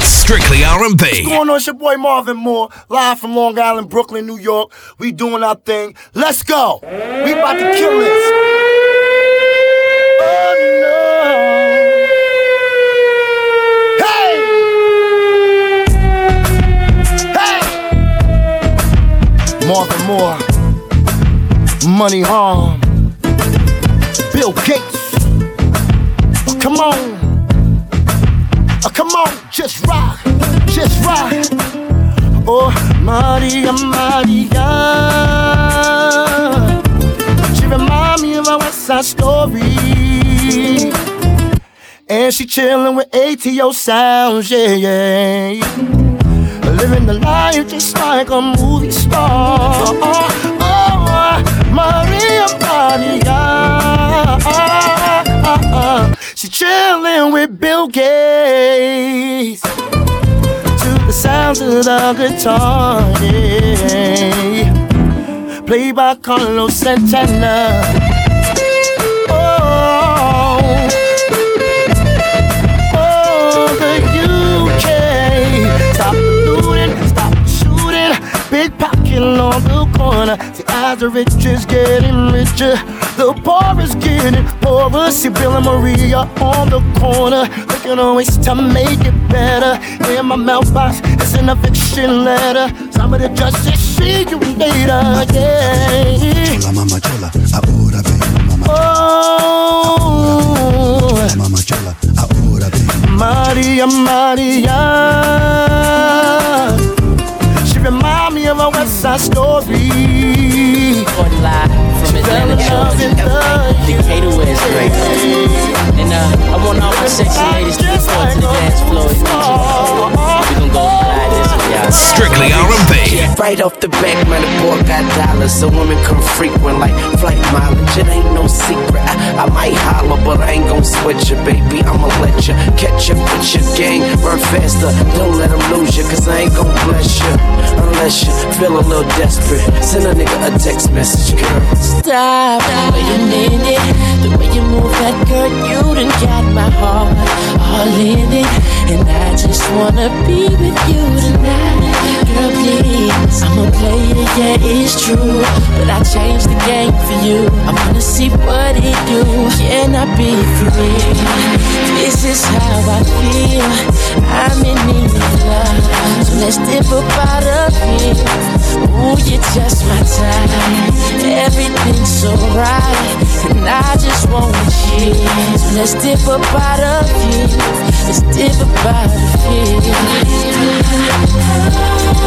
Strictly R&B. What's going on? It's your boy Marvin Moore, live from Long Island, Brooklyn, New York. We doing our thing. Let's go. We about to kill this. Marvin Moore, Money Harm, Bill Gates. Oh, come on, oh, come on, just rock, just rock. Oh, Maria, Maria. She remind me of a West Side Story. And she chillin' with ATO sounds, yeah, yeah. Living the life just like a movie star. Oh, Maria, Maria. She chillin' with Bill Gates to the sounds of the guitar, yeah. Played by Carlos Santana. On the corner. The rich is getting richer, the poor is getting poorer. See, Bill and Maria on the corner, looking always to make it better. In my mailbox, it's an eviction letter. Some of the justice see you later, yeah. Chola, mama, chola, ahora ven, mama. Oh, Decatur, it's great. And uh, I want all my sexy ladies to report to the dance floor. Strictly R&B. Right off the back, man, the boy got dollars, so women come frequent like flight mileage. It ain't no secret. I, I might holler, but I ain't gon' switch you, baby. I'ma let you catch up with your gang, run faster. Don't let them lose you, cause I ain't gon' bless you unless you feel a little desperate. Send a nigga a text message, girl. Stop. Wait a minute. The way you move that girl, you done got my heart. all in it. And I just wanna be with you tonight you. Girl, please, I'ma play it, yeah, it's true. But I changed the game for you. I wanna see what it do. Can I be free? This is how I feel. I'm in need of love. So let's dip up out of here. Ooh, you're just my time. Everything's so right. And I just wanna cheers. So let's dip up out of here. Let's dip up out of here.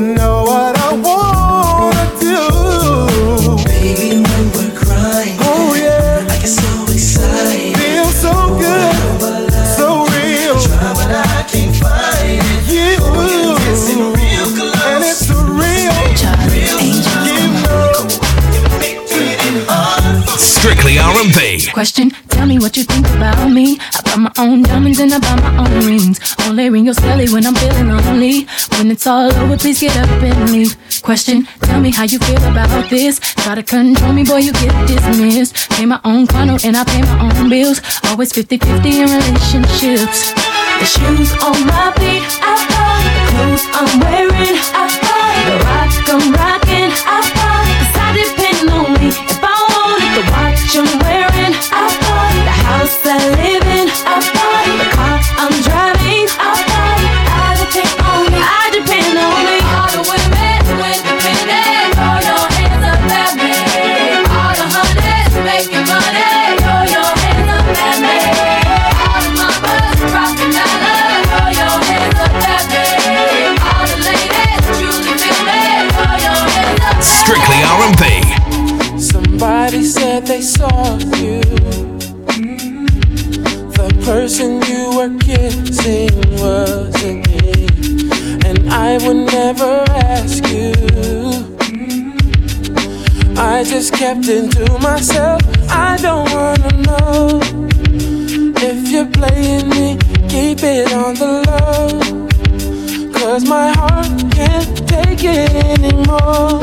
You know what I wanna do. Baby, when we're crying, oh yeah, I get so excited. Feel so good, so real. Try, but I can't find it. You, oh, you're dancing real close. and it's a real, Strictly R&B. Question, tell me what you think about me. I buy my own diamonds and I buy my own rings. Ring your celly when I'm feeling lonely. When it's all over, please get up and leave. Question, tell me how you feel about this. Try to control me, boy, you get dismissed. Pay my own condo and I pay my own bills. Always 50-50 in relationships. The shoes on my feet, I buy. The clothes I'm wearing, I buy. The rock I'm rocking, I buy. Never ask you. I just kept it to myself. I don't wanna know if you're playing me. Keep it on the low. Cause my heart can't take it anymore.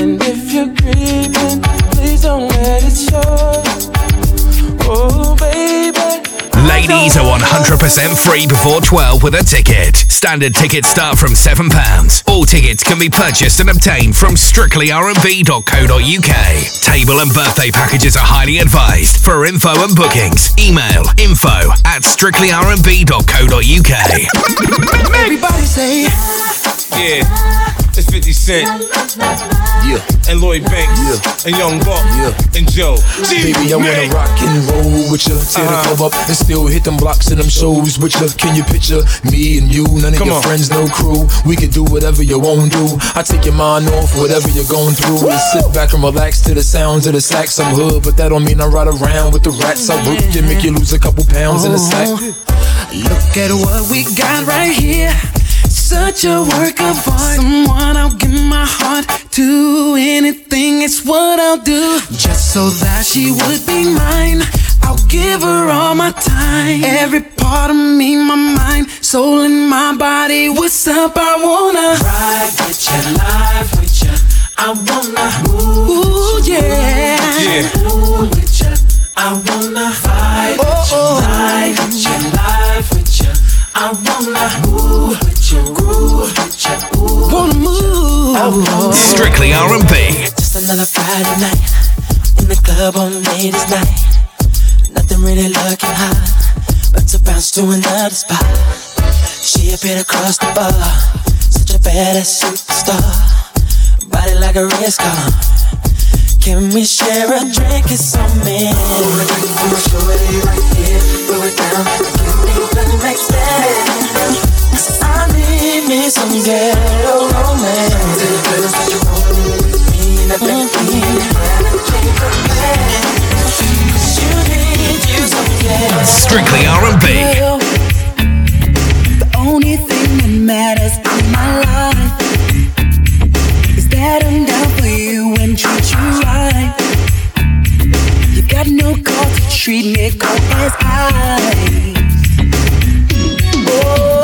And if you're creeping, please don't let it show. Oh, baby. Ladies are 100% free before 12 with a ticket. Standard tickets start from £7. All tickets can be purchased and obtained from strictlyrnb.co.uk. Table and birthday packages are highly advised. For info and bookings, email info at strictlyrnb.co.uk. Everybody say, Yeah, it's 50 Cent. Yeah. And Lloyd Banks. Yeah. And Young Buck. Yeah. And Joe. Baby, I wanna rock and roll with you. Tear Uh-huh. the club up and still hit them blocks and them shows with you. Can you picture me and you? None of Come your on. friends, no crew. We can do whatever you want to do. I take your mind off whatever you're going through. And sit back and relax to the sounds of the sax. I'm hood, but that don't mean I ride around with the rats. I work you, make you lose a couple pounds in the sack. Look at what we got right here. Such a work of art. Someone I'll give my heart to. Anything, it's what I'll do. Just so that she would be mine. I'll give her all my time. Every part of me, my mind, soul, and my body. What's up? I wanna ride with you, live with you. I wanna move. Ooh, yeah. Yeah. Move with you. I wanna vibe with you, oh, oh. with you, live with you. I wanna move with you, groove with you, ooh. Wanna move Strictly R&B. Just another Friday night in the club on ladies' night. Nothing really looking hot, but to bounce to another spot. She appeared across the bar, such a badass superstar. Body like a race car. Can we share a drink or something? Pull it back, right here. Pull it down, I can't be looking I need me some ghetto romance. That you me. Strictly R&B. The only thing that matters in my life got no call to treat me cold as ice. Oh,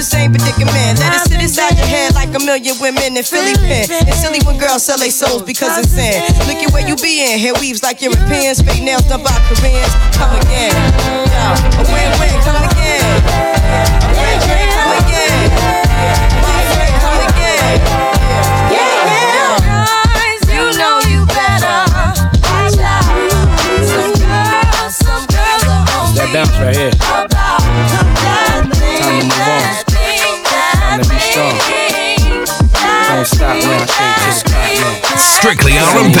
the same predicament. Let it sit inside your head like a million women in Philly pen. It's silly when girls sell their souls because it's sin. Look at where you be in. Hair weaves like Europeans. Fake nails done by Koreans. Come again. Yo, a win-win. Come again. A win-win. Come again. Win-win. Come again. Yeah, yeah. You know you better. Some girls, some girls are on That bounce right here. Strictly R&B.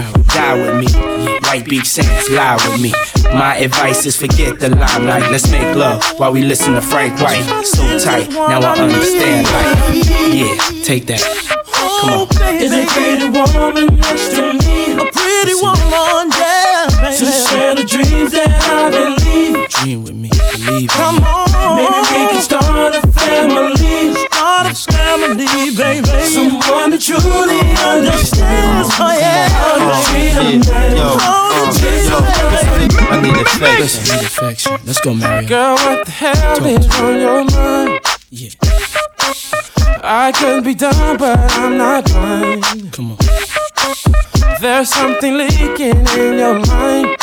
die with me. White beach saints, lie with me. My advice is forget the limelight. Let's make love while we listen to Frank White. So tight, now I understand life. Yeah, take that. Come on. Is a pretty woman next to me? A pretty woman, yeah, baby. To share the dreams that I believe. Dream with me, believe Come me. on, maybe we can start a family. Start a family, baby. Someone that truly understands. Oh yeah. I need affection. I need affection. Let's go, Mario. Girl, what the hell Talk is on your mind? Yeah. I could be done, but I'm not blind. Come on. There's something leaking in your mind.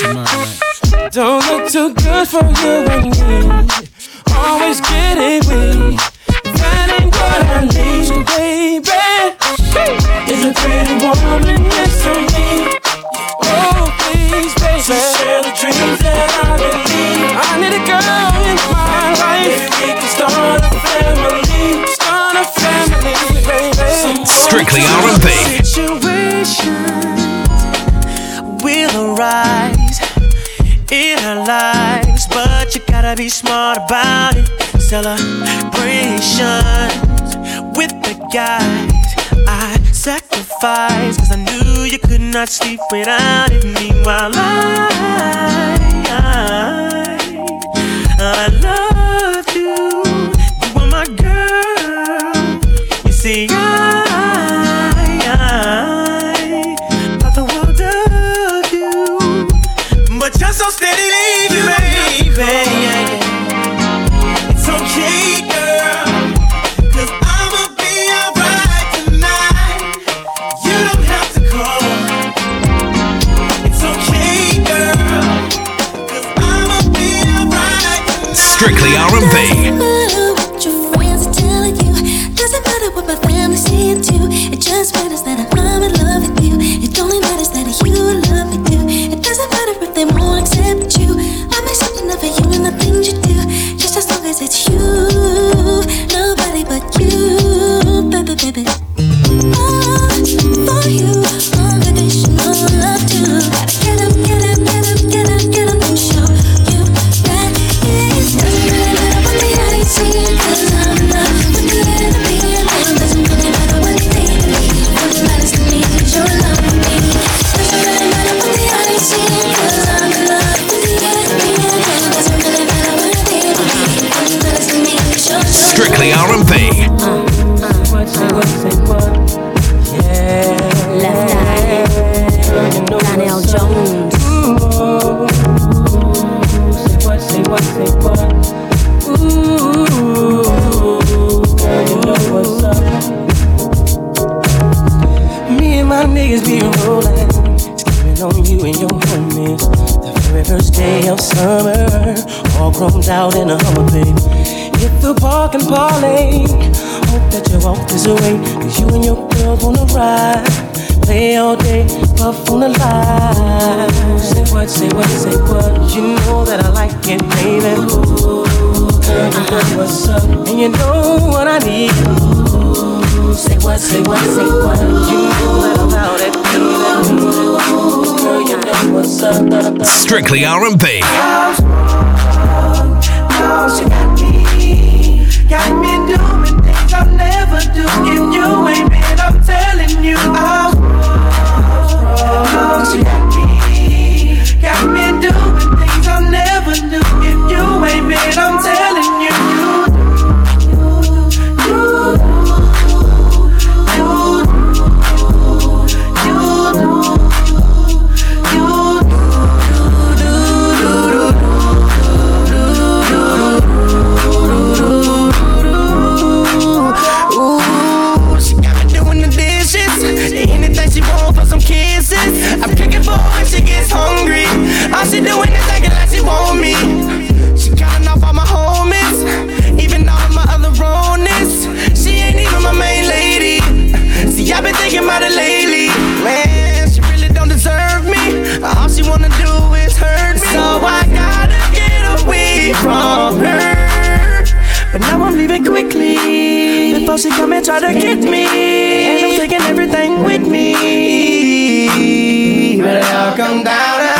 Your mind right. Don't look too good for you and me. Always getting weak what I need, baby. Is a pretty woman next to me. Oh, please, baby. She share the dreams that I believe. I need a girl in my life. Maybe we can start a family. Start a family, baby. Strictly R&B. Situations will arise in our lives, but you gotta be smart about it. Celebration with the guys. I sacrificed cause I knew you could not sleep without it. Meanwhile, I, I, I love. Strictly R&B. roams out in a hummer, park and parlay, hope that you walk this away. Cause you and your girls wanna ride. Play all day, puff on the line. Say what, say what, say what. You know that I like it, baby. Ooh, girl, what's up, and you know what I need. Strictly R&B cause you got me. Got me doing things I never do if you ain't been. I'm telling you, I'll wrong. So she come and try to get me. And I'm taking everything with me. But it all come down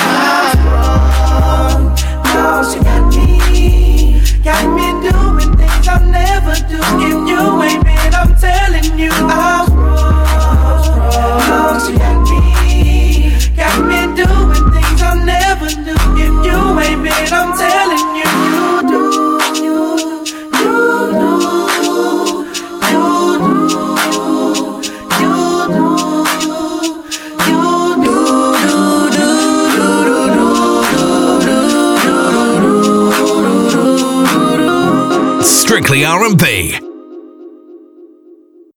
The R&B.